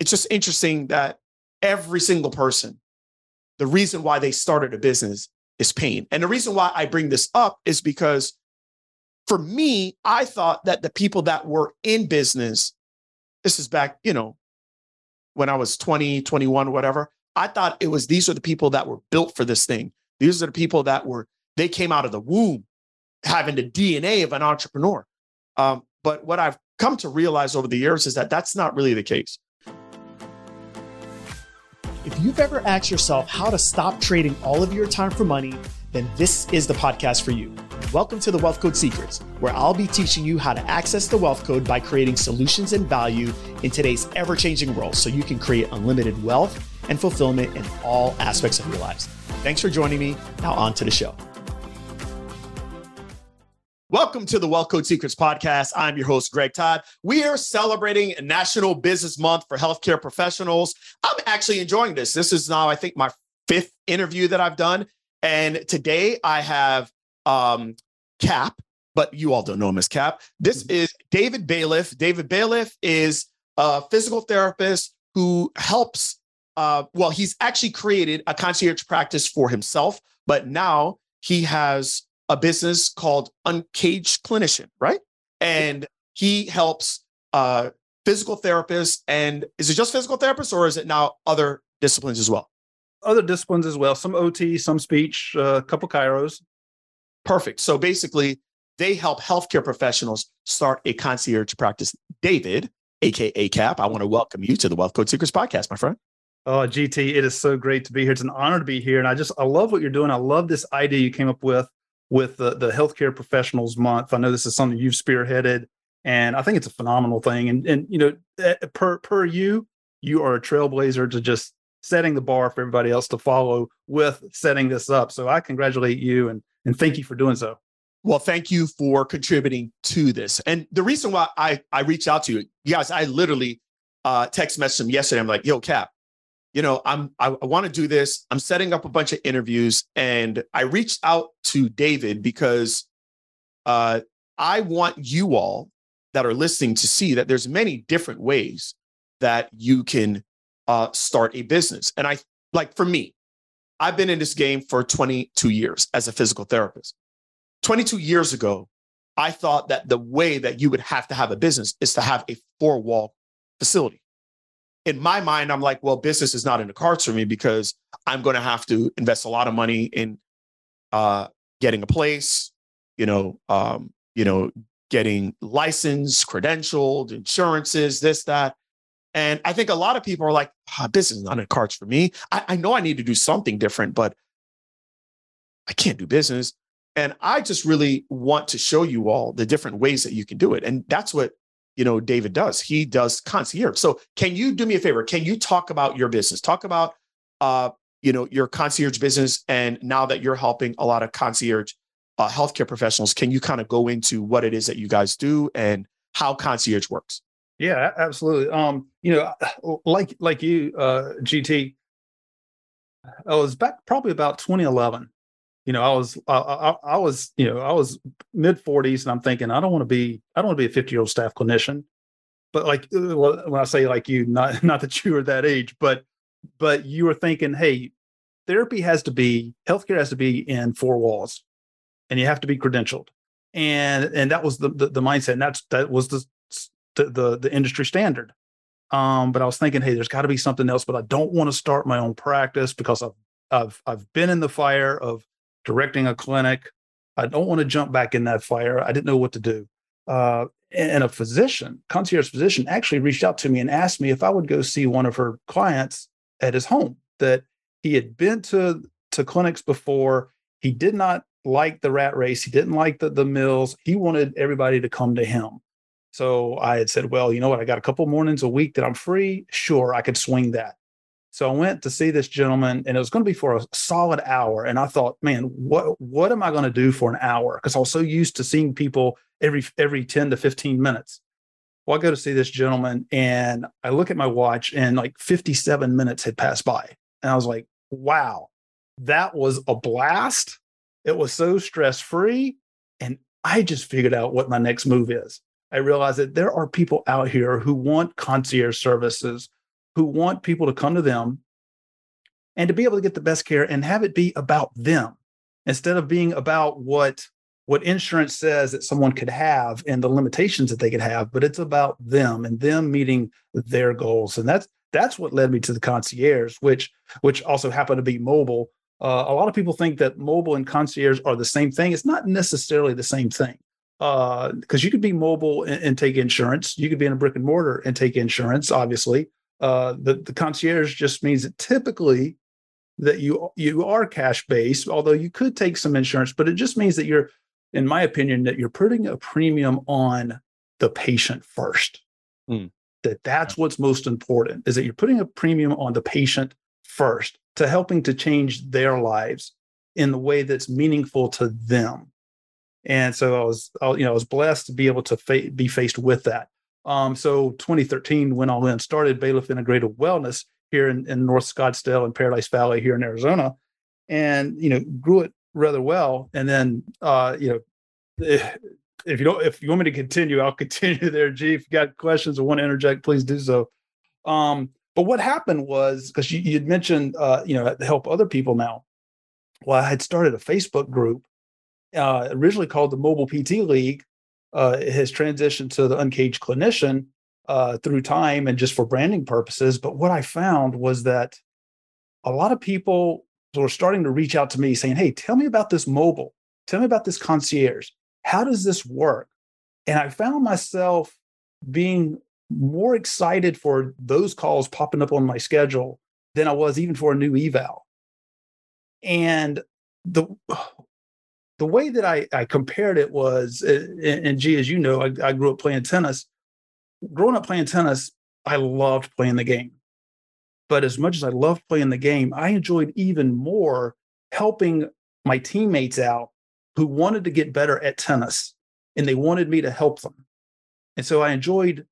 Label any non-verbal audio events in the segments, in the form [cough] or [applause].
it's just interesting that every single person, the reason why they started a business is pain. And the reason why I bring this up is because for me, I thought that the people that were in business, this is back, you know, when I was 20, 21, whatever, I thought it was these are the people that were built for this thing. These are the people that were, they came out of the womb having the DNA of an entrepreneur. Um, but what I've come to realize over the years is that that's not really the case. If you've ever asked yourself how to stop trading all of your time for money, then this is the podcast for you. Welcome to the Wealth Code Secrets, where I'll be teaching you how to access the wealth code by creating solutions and value in today's ever changing world so you can create unlimited wealth and fulfillment in all aspects of your lives. Thanks for joining me. Now, on to the show. Welcome to the Wealth Code Secrets podcast. I'm your host, Greg Todd. We are celebrating National Business Month for healthcare professionals. I'm actually enjoying this. This is now, I think, my fifth interview that I've done. And today I have um, Cap, but you all don't know him as Cap. This mm-hmm. is David Bailiff. David Bailiff is a physical therapist who helps. Uh, well, he's actually created a concierge practice for himself, but now he has a business called Uncaged Clinician, right? And he helps uh, physical therapists. And is it just physical therapists, or is it now other disciplines as well? Other disciplines as well. Some OT, some speech, uh, a couple chiros. Perfect. So basically, they help healthcare professionals start a concierge practice. David, aka Cap, I want to welcome you to the Wealth Code Secrets podcast, my friend. Oh, GT, it is so great to be here. It's an honor to be here. And I just, I love what you're doing. I love this idea you came up with with the, the healthcare professionals month. I know this is something you've spearheaded, and I think it's a phenomenal thing. And and you know, eh, per per you, you are a trailblazer to just setting the bar for everybody else to follow with setting this up. So I congratulate you and and thank you for doing so. Well, thank you for contributing to this. And the reason why I I reached out to you, guys, I literally uh, text messaged him yesterday. I'm like, "Yo, Cap, you know, I'm I, I want to do this. I'm setting up a bunch of interviews, and I reached out to David because uh, I want you all that are listening to see that there's many different ways that you can uh, start a business. And I like for me, I've been in this game for 22 years as a physical therapist. 22 years ago, I thought that the way that you would have to have a business is to have a four wall facility in my mind, I'm like, well, business is not in the cards for me because I'm going to have to invest a lot of money in uh, getting a place, you know, um, you know, getting licensed, credentialed, insurances, this, that. And I think a lot of people are like, oh, business is not in the cards for me. I, I know I need to do something different, but I can't do business. And I just really want to show you all the different ways that you can do it. And that's what you know David does. He does concierge. So can you do me a favor? Can you talk about your business? Talk about uh, you know your concierge business, and now that you're helping a lot of concierge uh, healthcare professionals, can you kind of go into what it is that you guys do and how concierge works? Yeah, absolutely. Um, you know, like like you, uh, GT. I was back probably about 2011 you know, I was, I, I, I was, you know, I was mid 40s, and I'm thinking, I don't want to be, I don't want to be a 50 year old staff clinician. But like uh, when I say like you, not [laughs] not that you were that age, but but you were thinking, hey, therapy has to be, healthcare has to be in four walls, and you have to be credentialed, and and that was the the, the mindset, and that's that was the the the, the industry standard. Um, but I was thinking, hey, there's got to be something else. But I don't want to start my own practice because I've I've I've been in the fire of directing a clinic. I don't want to jump back in that fire. I didn't know what to do. Uh, and a physician, concierge physician, actually reached out to me and asked me if I would go see one of her clients at his home. That he had been to to clinics before. He did not like the rat race. He didn't like the the mills. He wanted everybody to come to him. So I had said, well, you know what? I got a couple mornings a week that I'm free. Sure, I could swing that. So I went to see this gentleman, and it was going to be for a solid hour. And I thought, man, what what am I going to do for an hour? Because I was so used to seeing people every every ten to fifteen minutes. Well, I go to see this gentleman, and I look at my watch, and like fifty seven minutes had passed by, and I was like, wow, that was a blast. It was so stress free, and I just figured out what my next move is. I realized that there are people out here who want concierge services who want people to come to them and to be able to get the best care and have it be about them instead of being about what what insurance says that someone could have and the limitations that they could have but it's about them and them meeting their goals. And that's that's what led me to the concierge which which also happened to be mobile. Uh, a lot of people think that mobile and concierge are the same thing. It's not necessarily the same thing. Because uh, you could be mobile and, and, take insurance. You could be in a brick and mortar and take insurance obviously uh, the, the concierge just means that typically that you you are cash based although you could take some insurance but it just means that you're in my opinion that you're putting a premium on the patient first. Mm. that that's what's most important is that you're putting a premium on the patient first to helping to change their lives in the way that's meaningful to them. And so i was I, you know i was blessed to be able to fa- be faced with that um, so 2013 went all in started bailiff integrated wellness here in, in North Scottsdale and Paradise Valley here in Arizona, and you know grew it rather well. And then uh, you know if, if you don't if you want me to continue, I'll [laughs] continue there. G, if you got questions or want to interject, please do so. Um, but what happened was because you, would mentioned uh, you know help other people now. Well, I had started a Facebook group uh, originally called the Mobile PT League. Uh, has transitioned to the Uncaged Clinician, uh, through time and just for branding purposes. But what I found was that a lot of people were starting to reach out to me saying, Hey, tell me about this mobile. Tell me about this concierge. How does this work? And I found myself being more excited for those calls popping up on my schedule than I was even for a new eval. And the the way that I, I compared it was, and, and G, as you know, I, I grew up playing tennis growing up playing tennis, I loved playing the game. But as much as I loved playing the game, I enjoyed even more helping my teammates out who wanted to get better at tennis and they wanted me to help them. And so I enjoyed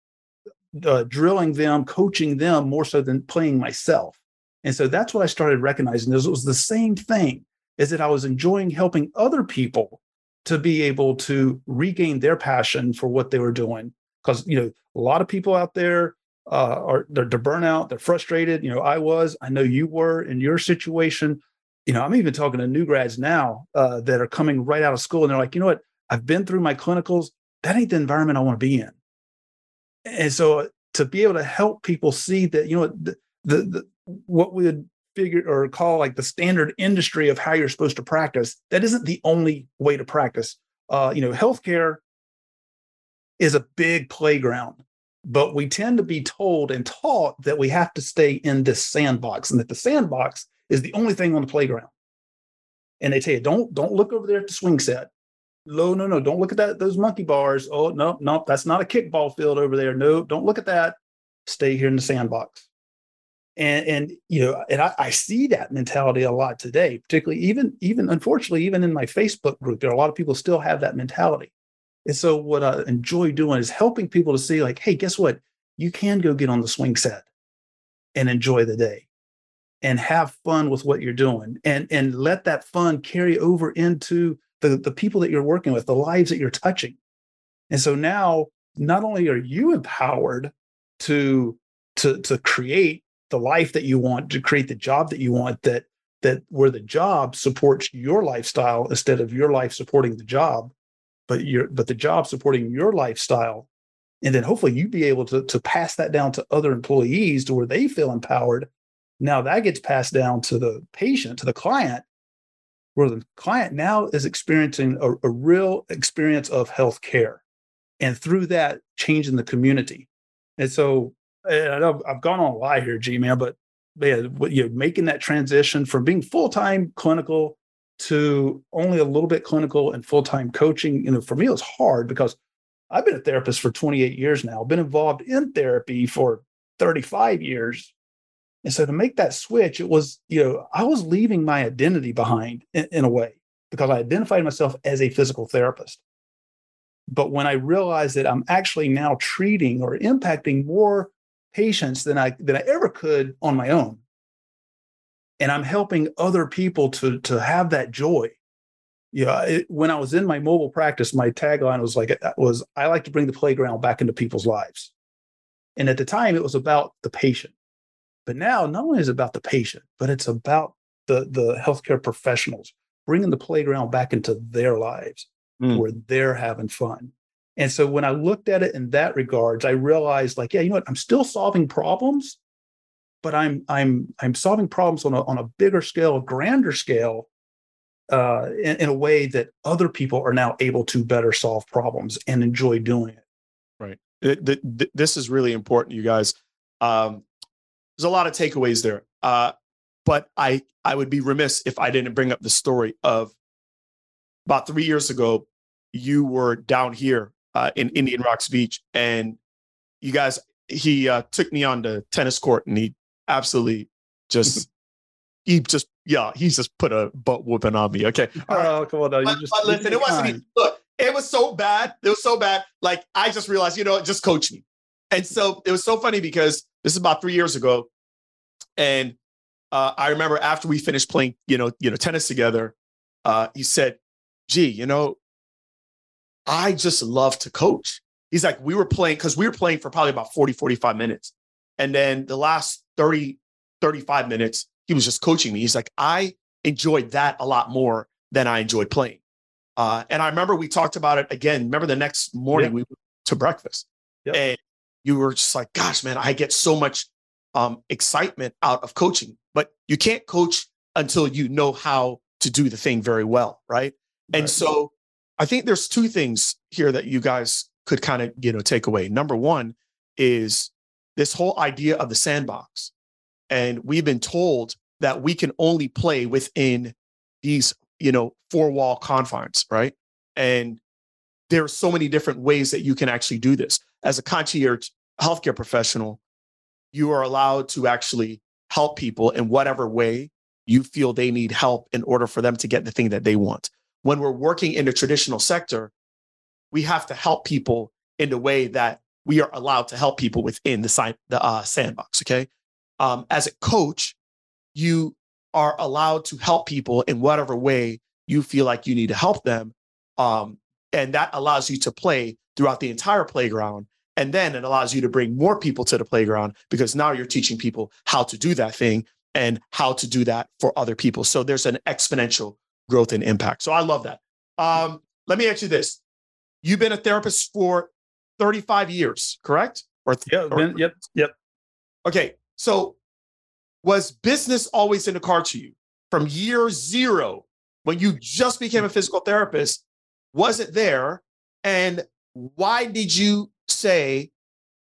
uh, drilling them, coaching them more so than playing myself. And so that's what I started recognizing. It was the same thing is that I was enjoying helping other people to be able to regain their passion for what they were doing because you know a lot of people out there uh, are they're, they're burnout, they're frustrated. You know, I was, I know you were in your situation. You know, I'm even talking to new grads now uh, that are coming right out of school, and they're like, you know what? I've been through my clinicals. That ain't the environment I want to be in. And so to be able to help people see that, you know, the, the, the what we would figure or call like the standard industry of how you're supposed to practice, that isn't the only way to practice. Uh, you know, healthcare is a big playground. But we tend to be told and taught that we have to stay in this sandbox and that the sandbox is the only thing on the playground. And they tell you, don't don't look over there at the swing set. No, no, no, don't look at that those monkey bars. Oh, no, no, that's not a kickball field over there. No, don't look at that. Stay here in the sandbox. And and you know, and I, I see that mentality a lot today, particularly even even unfortunately, even in my Facebook group, there are a lot of people still have that mentality. And so what I enjoy doing is helping people to see like, hey, guess what? You can go get on the swing set and enjoy the day and have fun with what you're doing and and let that fun carry over into the, the people that you're working with, the lives that you're touching. And so now not only are you empowered to to to create the life that you want, to create the job that you want, that that where the job supports your lifestyle instead of your life supporting the job but your but the job supporting your lifestyle. And then hopefully you be able to, to pass that down to other employees to where they feel empowered. Now that gets passed down to the patient to the client where the client now is experiencing a, a real experience of health care and through that changing the community. And so I know I've gone on a lie here, G man, but yeah, you know, making that transition from being full time clinical to only a little bit clinical and full time coaching, you know, for me, it was hard because I've been a therapist for 28 years now, been involved in therapy for 35 years. And so to make that switch, it was, you know, I was leaving my identity behind in, in a way because I identified myself as a physical therapist. But when I realized that I'm actually now treating or impacting more patients than I than I ever could on my own, and I'm helping other people to to have that joy. Yeah, when I was in my mobile practice, my tagline was like uh, was I like to bring the playground back into people's lives. And at the time, it was about the patient. But now, not only is it about the patient, but it's about the the healthcare professionals bringing the playground back into their lives mm. where they're having fun. And so when I looked at it in that regards, I realized like, yeah, you know what? I'm still solving problems, but I'm I'm I'm solving problems on a on a bigger scale, a grander scale, uh, in, in, a way that other people are now able to better solve problems and enjoy doing it. Right. It, this is really important, you guys. Um, there's a lot of takeaways there. Uh, but I I would be remiss if I didn't bring up the story of about three years ago. You were down here uh, in Indian Rocks Beach, and you guys he uh, took me on the tennis court, and he absolutely just [laughs] he just yeah he just put a butt whooping on me. Okay, oh come on, no, but, just, but listen, it wasn't even, look. It was so bad. It was so bad. Like I just realized, you know, just coach me. And so it was so funny because this is about three years ago, and uh, I remember after we finished playing, you know, you know, tennis together, uh, he said, "Gee, you know, I just love to coach." He's like, we were playing because we were playing for probably about 40, 45 minutes. And then the last 30, 35 minutes, he was just coaching me. He's like, I enjoyed that a lot more than I enjoyed playing. Uh, and I remember we talked about it again. Remember the next morning we went to breakfast, and you were just like, "Gosh, man, I get so much um, excitement out of coaching." But you can't coach until you know how to do the thing very well, right? right. And so I think there's two things here that you guys could kind of, you know, take away. Number one is this whole idea of the sandbox. And we've been told that we can only play within these, you know, four wall confines, right? And there are so many different ways that you can actually do this. As a concierge healthcare professional, you are allowed to actually help people in whatever way you feel they need help in order for them to get the thing that they want. When we're working in the traditional sector, we have to help people in the way that we are allowed to help people within the, sign, the uh, sandbox. Okay. Um, as a coach, you are allowed to help people in whatever way you feel like you need to help them. Um, and that allows you to play throughout the entire playground and then it allows you to bring more people to the playground because now you're teaching people how to do that thing and how to do that for other people. So there's an exponential growth and impact. So I love that. Um, let me ask you this. You've been a therapist for 35 years, correct? Or, th- yeah, or been, yep, yep. Okay. So was business always in the car to you from year zero when you just became a physical therapist? Was it there? And why did you say,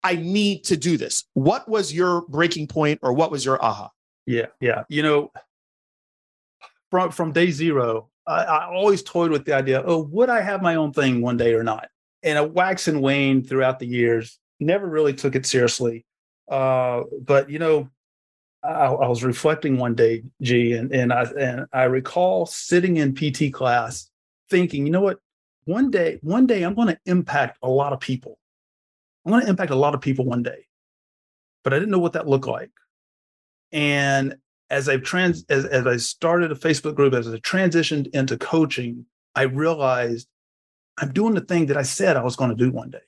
I need to do this? What was your breaking point or what was your aha? Yeah, yeah. You know, from from day zero, I, I always toyed with the idea, oh, would I have my own thing one day or not? And a wax and wane throughout the years. Never really took it seriously. Uh, but you know, I, I, was reflecting one day, G, and and I and I recall sitting in PT class thinking, you know what? One day, one day, I'm going to impact a lot of people. I'm going to impact a lot of people one day, but I didn't know what that looked like. And as I've trans as, as I started a Facebook group, as I transitioned into coaching, I realized I'm doing the thing that I said I was going to do one day,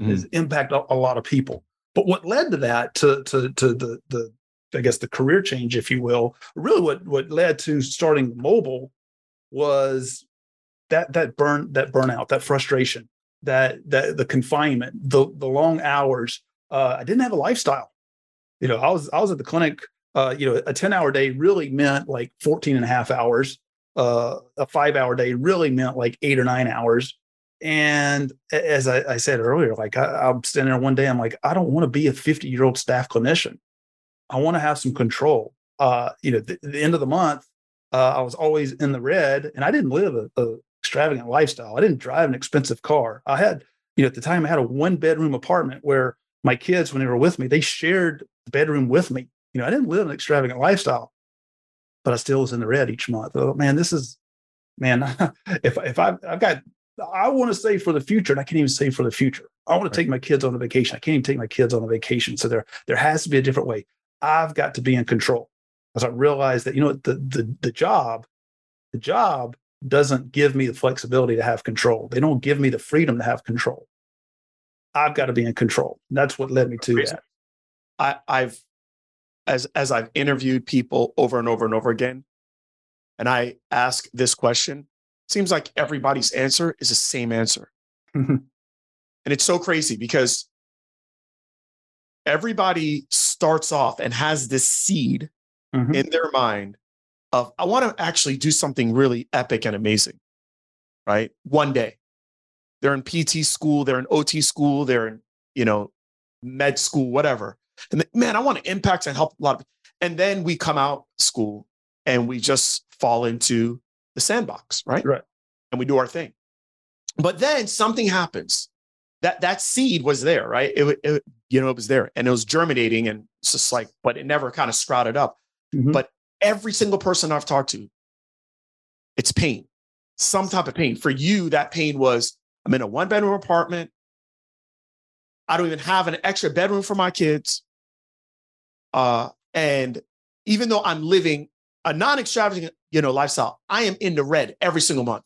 mm-hmm. is impact a, a, lot of people. But what led to that, to to to the the I guess the career change, if you will, really what what led to starting mobile was that that burn that burnout, that frustration, that that the confinement, the the long hours. Uh, I didn't have a lifestyle. You know, I was I was at the clinic. Uh, you know, a 10 hour day really meant like 14 and a half hours. Uh, a five hour day really meant like eight or nine hours. And as I, I said earlier, like I, am standing there one day, I'm like, I don't want to be a 50 year old staff clinician. I want to have some control. Uh, you know, the, the end of the month, uh, I was always in the red, and I didn't live a, a extravagant lifestyle. I didn't drive an expensive car. I had, you know, at the time I had a one bedroom apartment where my kids, when they were with me, they shared the bedroom with me. You know, I didn't live an extravagant lifestyle, but I still was in the red each month. Oh, man, this is, man, [laughs] if if I've, I've got, I want to save for the future, and I can't even save for the future. I want to take my kids on a vacation. I can't even take my kids on a vacation. So there, there has to be a different way. I've got to be in control. As I realized that, you know, the the the job, the job doesn't give me the flexibility to have control. They don't give me the freedom to have control. I've got to be in control. That's what led me to that. I, I've as as I've interviewed people over and over and over again, and I ask this question, seems like everybody's answer is the same answer. and it's so crazy because everybody starts off and has this seed mm-hmm. in their mind of I want to actually do something really epic and amazing. Right? One day. They're in PT school, they're in OT school, they're in, you know, med school, whatever. And man, I want to impact and help a lot of people. and then we come out school and we just fall into the sandbox, right? Right. And we do our thing. But then something happens. That that seed was there, right? It, it you know, it was there and it was germinating and it's just like, but it never kind of sprouted up. Mm-hmm. But every single person I've talked to, it's pain, some type of pain. For you, that pain was I'm in a one bedroom apartment. I don't even have an extra bedroom for my kids. Uh, and even though I'm living a non-extravagant, you know, lifestyle, I am in the red every single month,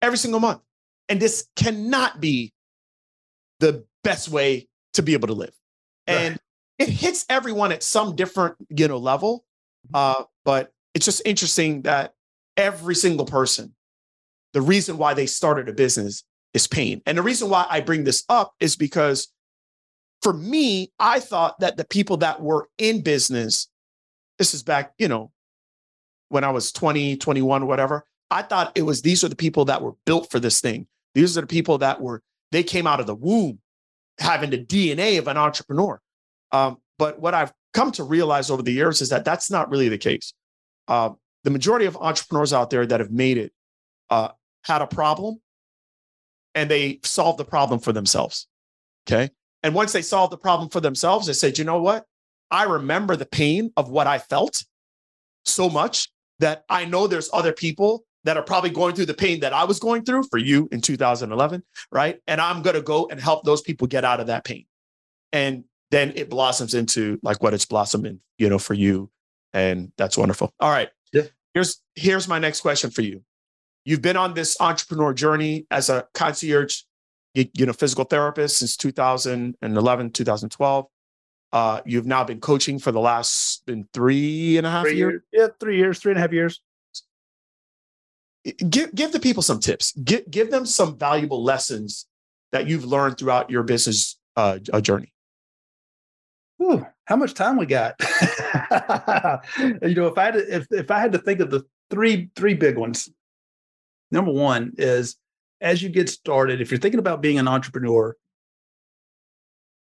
every single month. And this cannot be the best way to be able to live. And right. it hits everyone at some different, you know, level. Uh, but it's just interesting that every single person, the reason why they started a business is pain. And the reason why I bring this up is because for me, I thought that the people that were in business, this is back, you know, when I was 20, 21, whatever, I thought it was these are the people that were built for this thing. These are the people that were, they came out of the womb having the DNA of an entrepreneur. Um, but what I've come to realize over the years is that that's not really the case. Uh, the majority of entrepreneurs out there that have made it uh, had a problem and they solved the problem for themselves. Okay. And once they solved the problem for themselves, they said, you know what? I remember the pain of what I felt so much that I know there's other people that are probably going through the pain that I was going through for you in 2011, right? And I'm going to go and help those people get out of that pain. And then it blossoms into like what it's blossoming, you know, for you. And that's wonderful. All right. Yeah. Here's here's my next question for you. You've been on this entrepreneur journey as a concierge, you, know, physical therapist since 2011, 2012. Uh, you've now been coaching for the last been three and a half years. years. Yeah, three years, three and a half years. Give give the people some tips. Give give them some valuable lessons that you've learned throughout your business uh, journey. Ooh, how much time we got? [laughs] you know, if I had to, if if I had to think of the three three big ones, number one is as you get started, if you're thinking about being an entrepreneur,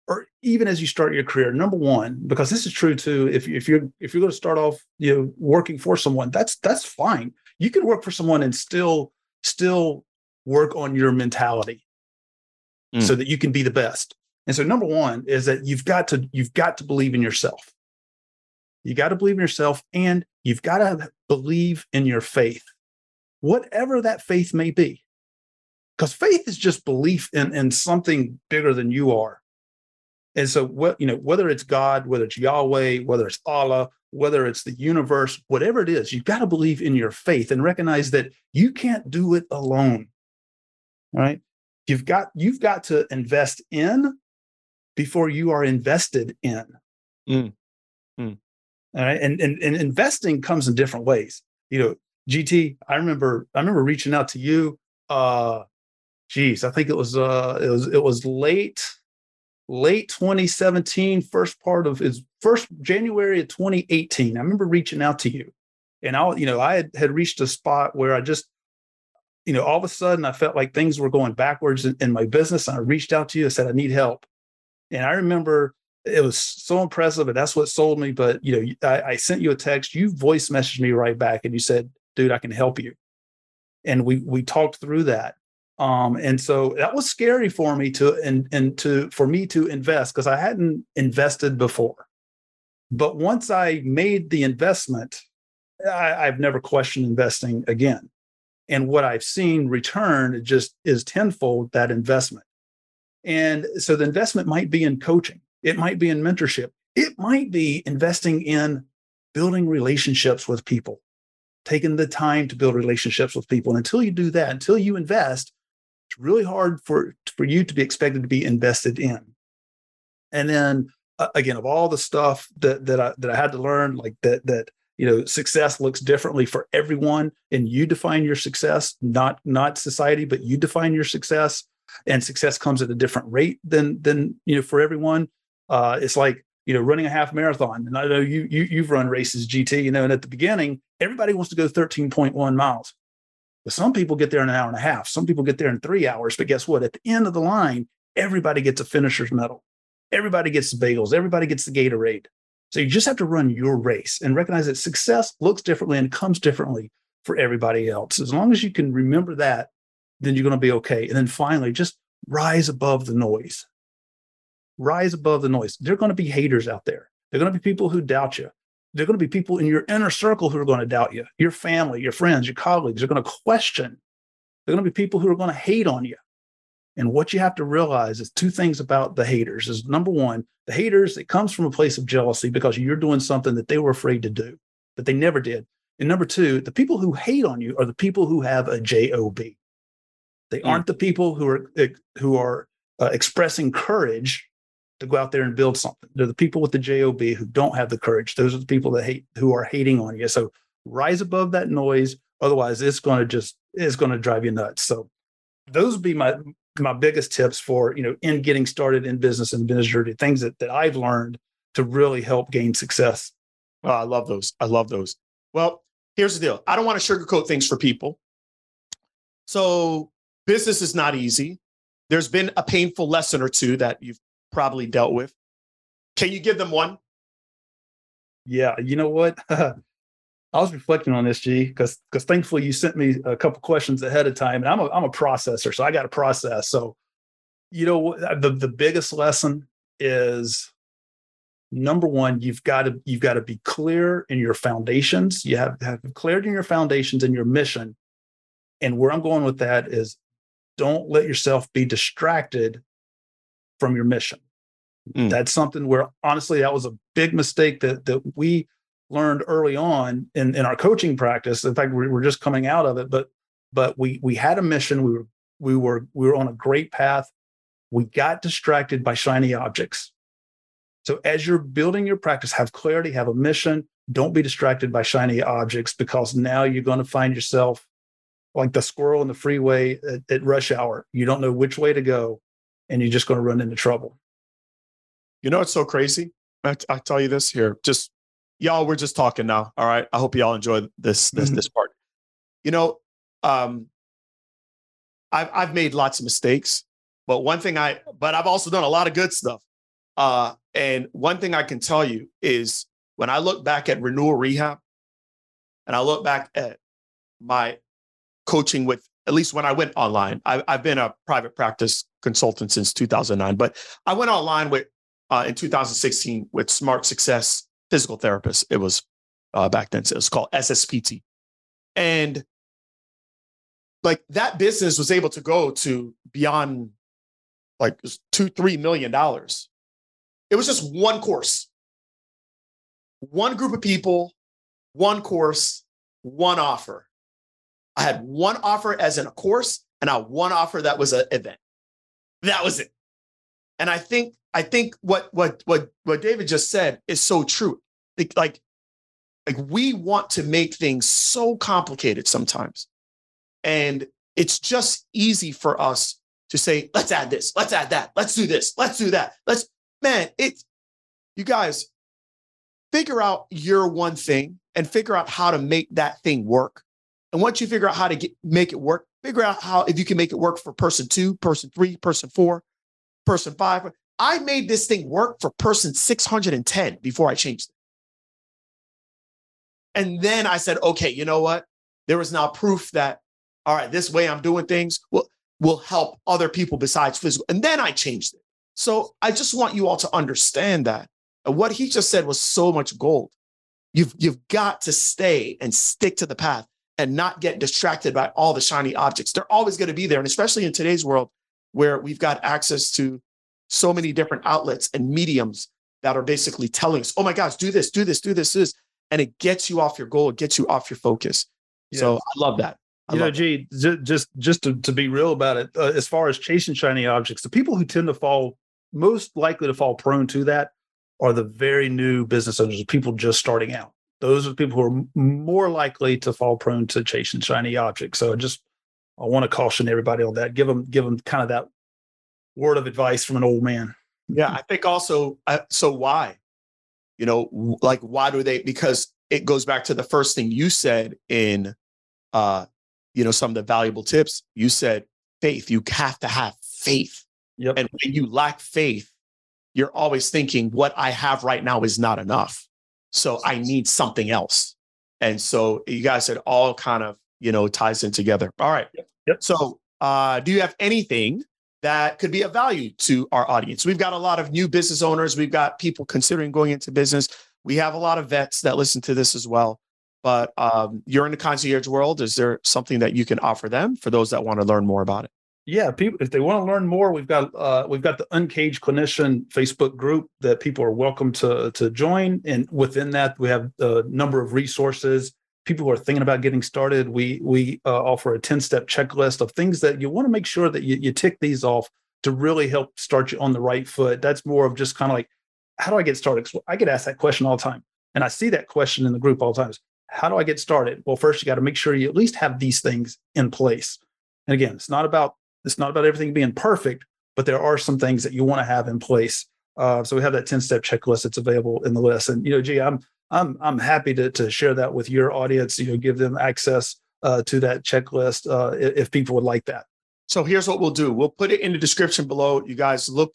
or even as you start your career, number one, because this is true too, if, if you're if you're going to start off, you know, working for someone, that's that's fine. You can work for someone and still still work on your mentality mm. so that you can be the best. And so number one is that you've got to you've got to believe in yourself. You got to believe in yourself and you've got to believe in your faith whatever that faith may be. Because faith is just belief in, in something bigger than you are. And so what you know, whether it's God, whether it's Yahweh, whether it's Allah, whether it's the universe, whatever it is, you've got to believe in your faith and recognize that you can't do it alone. Right? You've got you've got to invest in before you are invested in. Mm. Mm. All right. And, and and investing comes in different ways. You know, GT, I remember I remember reaching out to you. Uh geez, I think it was uh it was it was late late 2017, first part of his first January of 2018. I remember reaching out to you. And I, you know, I had, had reached a spot where I just, you know, all of a sudden I felt like things were going backwards in, in my business. And I reached out to you. I said, I need help. And I remember it was so impressive and that's what sold me. But, you know, I, I sent you a text, you voice messaged me right back and you said, dude, I can help you. And we we talked through that. Um, and so that was scary for me to and and to for me to invest because I hadn't invested before. But once I made the investment, I, I've never questioned investing again. And what I've seen return just is tenfold that investment. And so the investment might be in coaching, it might be in mentorship, it might be investing in building relationships with people taking the time to build relationships with people. And until you do that, until you invest, really hard for, for you to be expected to be invested in. And then uh, again, of all the stuff that that I that I had to learn, like that that you know, success looks differently for everyone, and you define your success, not not society, but you define your success, and success comes at a different rate than than you know for everyone. Uh, it's like you know running a half marathon, and I know you you you've run races, GT, you know, and at the beginning, everybody wants to go thirteen point one miles. But some people get there in an hour and a half. Some people get there in three hours. But guess what? At the end of the line, everybody gets a finisher's medal. Everybody gets the bagels. Everybody gets the Gatorade. So you just have to run your race and recognize that success looks differently and comes differently for everybody else. As long as you can remember that, then you're going to be okay. And then finally, just rise above the noise. Rise above the noise. There are going to be haters out there. There are going to be people who doubt you. There are going to be people in your inner circle who are going to doubt you. Your family, your friends, your colleagues are going to question. There are going to be people who are going to hate on you. And what you have to realize is two things about the haters is number one, the haters, it comes from a place of jealousy because you're doing something that they were afraid to do, that they never did. And number two, the people who hate on you are the people who have a job. They aren't the people who are who are uh, expressing courage to go out there and build something. They're the people with the job who don't have the courage. Those are the people that hate who are hating on you. So rise above that noise. Otherwise, it's going to just it's going to drive you nuts. So those would be my my biggest tips for you know in getting started in business and business things that, that i've learned to really help gain success oh, i love those i love those well here's the deal i don't want to sugarcoat things for people so business is not easy there's been a painful lesson or two that you've probably dealt with can you give them one yeah you know what [laughs] I was reflecting on this, G, because because thankfully you sent me a couple questions ahead of time, and I'm a I'm a processor, so I got to process. So, you know, uh, the the biggest lesson is number one, you've got to you've got to be clear in your foundations. You have to have clarity in your foundations and your mission. And where I'm going with that is, don't let yourself be distracted from your mission. Mm. That's something where honestly, that was a big mistake that that we learned early on in, in our coaching practice. In fact, we were just coming out of it, but but we we had a mission. We were we were we were on a great path. We got distracted by shiny objects. So as you're building your practice, have clarity, have a mission. Don't be distracted by shiny objects because now you're going to find yourself like the squirrel in the freeway at, at rush hour. You don't know which way to go, and you're just going to run into trouble. You know, it's so crazy. I, I tell you this here, just y'all we're just talking now all right i hope y'all enjoy this this mm-hmm. this part you know um i've i've made lots of mistakes but one thing i but i've also done a lot of good stuff uh and one thing i can tell you is when i look back at renewal rehab and i look back at my coaching with at least when i went online I, i've been a private practice consultant since 2009 but i went online with uh, in 2016 with smart success physical therapist. It was uh, back then. So it was called SSPT. And like that business was able to go to beyond like two, three million dollars. It was just one course, one group of people, one course, one offer. I had one offer as in a course and I one offer that was an event. That was it. And I think I think what what what what David just said is so true. Like, like, like we want to make things so complicated sometimes. And it's just easy for us to say, let's add this, let's add that, let's do this, let's do that. Let's, man, it's, you guys figure out your one thing and figure out how to make that thing work. And once you figure out how to get, make it work, figure out how, if you can make it work for person two, person three, person four, person five. I made this thing work for person 610 before I changed it. And then I said, okay, you know what? There is now proof that, all right, this way I'm doing things will, will help other people besides physical. And then I changed it. So I just want you all to understand that. What he just said was so much gold. You've, you've got to stay and stick to the path and not get distracted by all the shiny objects. They're always going to be there. And especially in today's world where we've got access to so many different outlets and mediums that are basically telling us, oh my gosh, do this, do this, do this, do this and it gets you off your goal. It gets you off your focus. Yes. So I love that. I you know, gee, just just to, to be real about it, uh, as far as chasing shiny objects, the people who tend to fall most likely to fall prone to that are the very new business owners, people just starting out. Those are the people who are more likely to fall prone to chasing shiny objects. So I just I want to caution everybody on that. Give them give them kind of that word of advice from an old man. Yeah, I think also. Uh, so why? You know, like why do they? Because it goes back to the first thing you said in, uh, you know, some of the valuable tips. You said faith. You have to have faith. Yep. And when you lack faith, you're always thinking, what I have right now is not enough. So I need something else. And so you guys said all kind of, you know, ties in together. All right. Yep. yep. So uh, do you have anything that could be of value to our audience? We've got a lot of new business owners. We've got people considering going into business. We have a lot of vets that listen to this as well. But um, you're in the concierge world. Is there something that you can offer them for those that want to learn more about it? Yeah, people if they want to learn more, we've got uh, we've got the Uncaged Clinician Facebook group that people are welcome to to join, and within that we have a number of resources. People who are thinking about getting started, we we uh, offer a ten step checklist of things that you want to make sure that you, you tick these off to really help start you on the right foot. That's more of just kind of like, how do I get started? I get asked that question all the time, and I see that question in the group all the times. How do I get started? Well, first you got to make sure you at least have these things in place. And again, it's not about it's not about everything being perfect, but there are some things that you want to have in place. Uh, so we have that 10 step checklist that's available in the list. And, you know, gee, I'm, I'm, I'm happy to, to share that with your audience, you know, give them access uh, to that checklist uh, if people would like that. So here's what we'll do. We'll put it in the description below. You guys look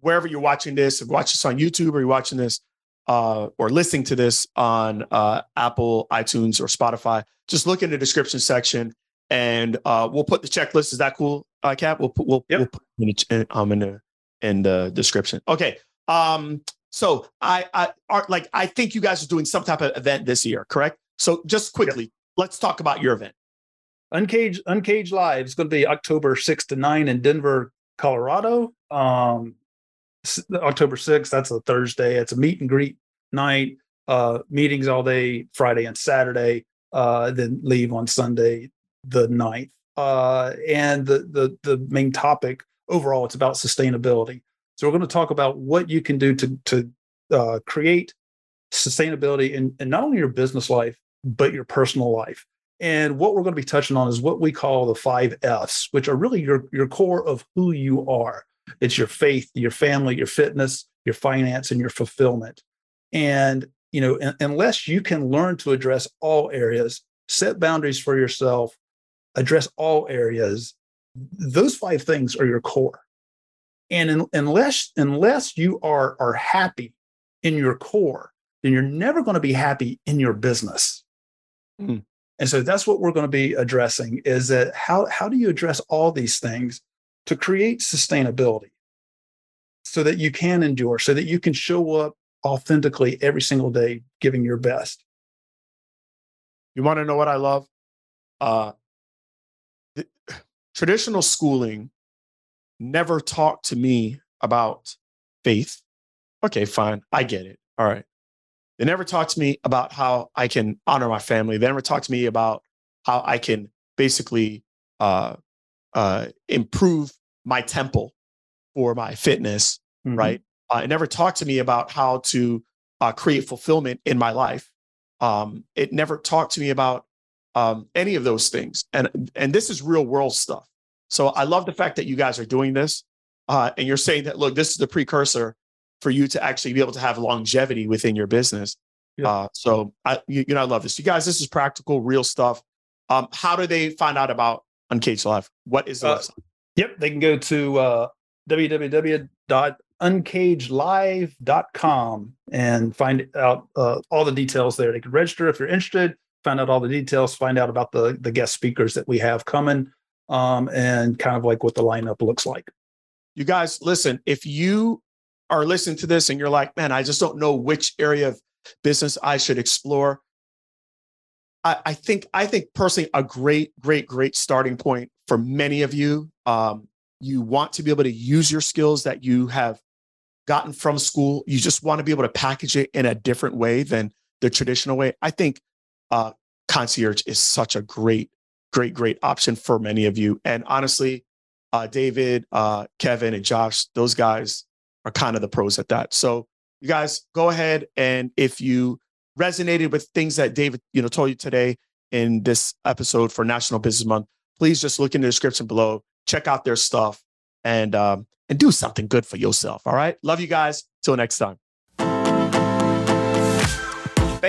wherever you're watching this, if you watch this on YouTube or you're watching this uh, or listening to this on uh, Apple, iTunes, or Spotify, just look in the description section and uh, we'll put the checklist. Is that cool, uh, Cap? We'll put we'll, yep. we'll put it in, um, in the in the description. Okay. Um, so I I are like I think you guys are doing some type of event this year, correct? So just quickly, yep. let's talk about your event. Uncaged Uncaged Live is going to be October 6th to 9 in Denver, Colorado. Um, October 6th, that's a Thursday. It's a meet and greet night. Uh, meetings all day, Friday and Saturday. Uh, then leave on Sunday the ninth. Uh, and the, the, the main topic overall, it's about sustainability. So we're going to talk about what you can do to, to uh, create sustainability in, in not only your business life, but your personal life. And what we're going to be touching on is what we call the five F's, which are really your, your core of who you are. It's your faith, your family, your fitness, your finance, and your fulfillment. And, you know, unless you can learn to address all areas, set boundaries for yourself, address all areas those five things are your core. And in, unless unless you are are happy in your core then you're never going to be happy in your business. Mm. and so that's what we're going to be addressing is that how how do you address all these things to create sustainability? So that you can endure so that you can show up authentically every single day giving your best. You want to know what i love? Uh traditional schooling never talked to me about faith. Okay, fine. I get it. All right. They never talked to me about how I can honor my family. They never talked to me about how I can basically uh, uh, improve my temple for my fitness, mm-hmm. right? Uh, it never talked to me about how to uh, create fulfillment in my life. Um, it never talked to me about um, any of those things. And and this is real world stuff. So I love the fact that you guys are doing this, uh, and you're saying that look, this is the precursor for you to actually be able to have longevity within your business. Yeah. Uh, so I you, you, know I love this. You guys, this is practical, real stuff. Um, how do they find out about Uncaged Live? What is the uh, website? Yep, they can go to uh, www.uncagedlive.com and find out uh, all the details there. They can register if you're interested find out all the details, find out about the the guest speakers that we have coming, um, and kind of like what the lineup looks like. You guys, listen. If you are listening to this and you're like, man, I just don't know which area of business I should explore. I, I think I think personally a great, great, great starting point for many of you. Um, you want to be able to use your skills that you have gotten from school. You just want to be able to package it in a different way than the traditional way. I think uh, concierge is such a great, great, great option for many of you. And honestly, uh, David, uh, Kevin, and Josh, those guys are kind of the pros at that. So you guys go ahead and if you resonated with things that David, you know, told you today in this episode for National Business Month, please just look in the description below, check out their stuff, and um, and do something good for yourself. All right. Love you guys. Till next time.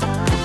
Bye.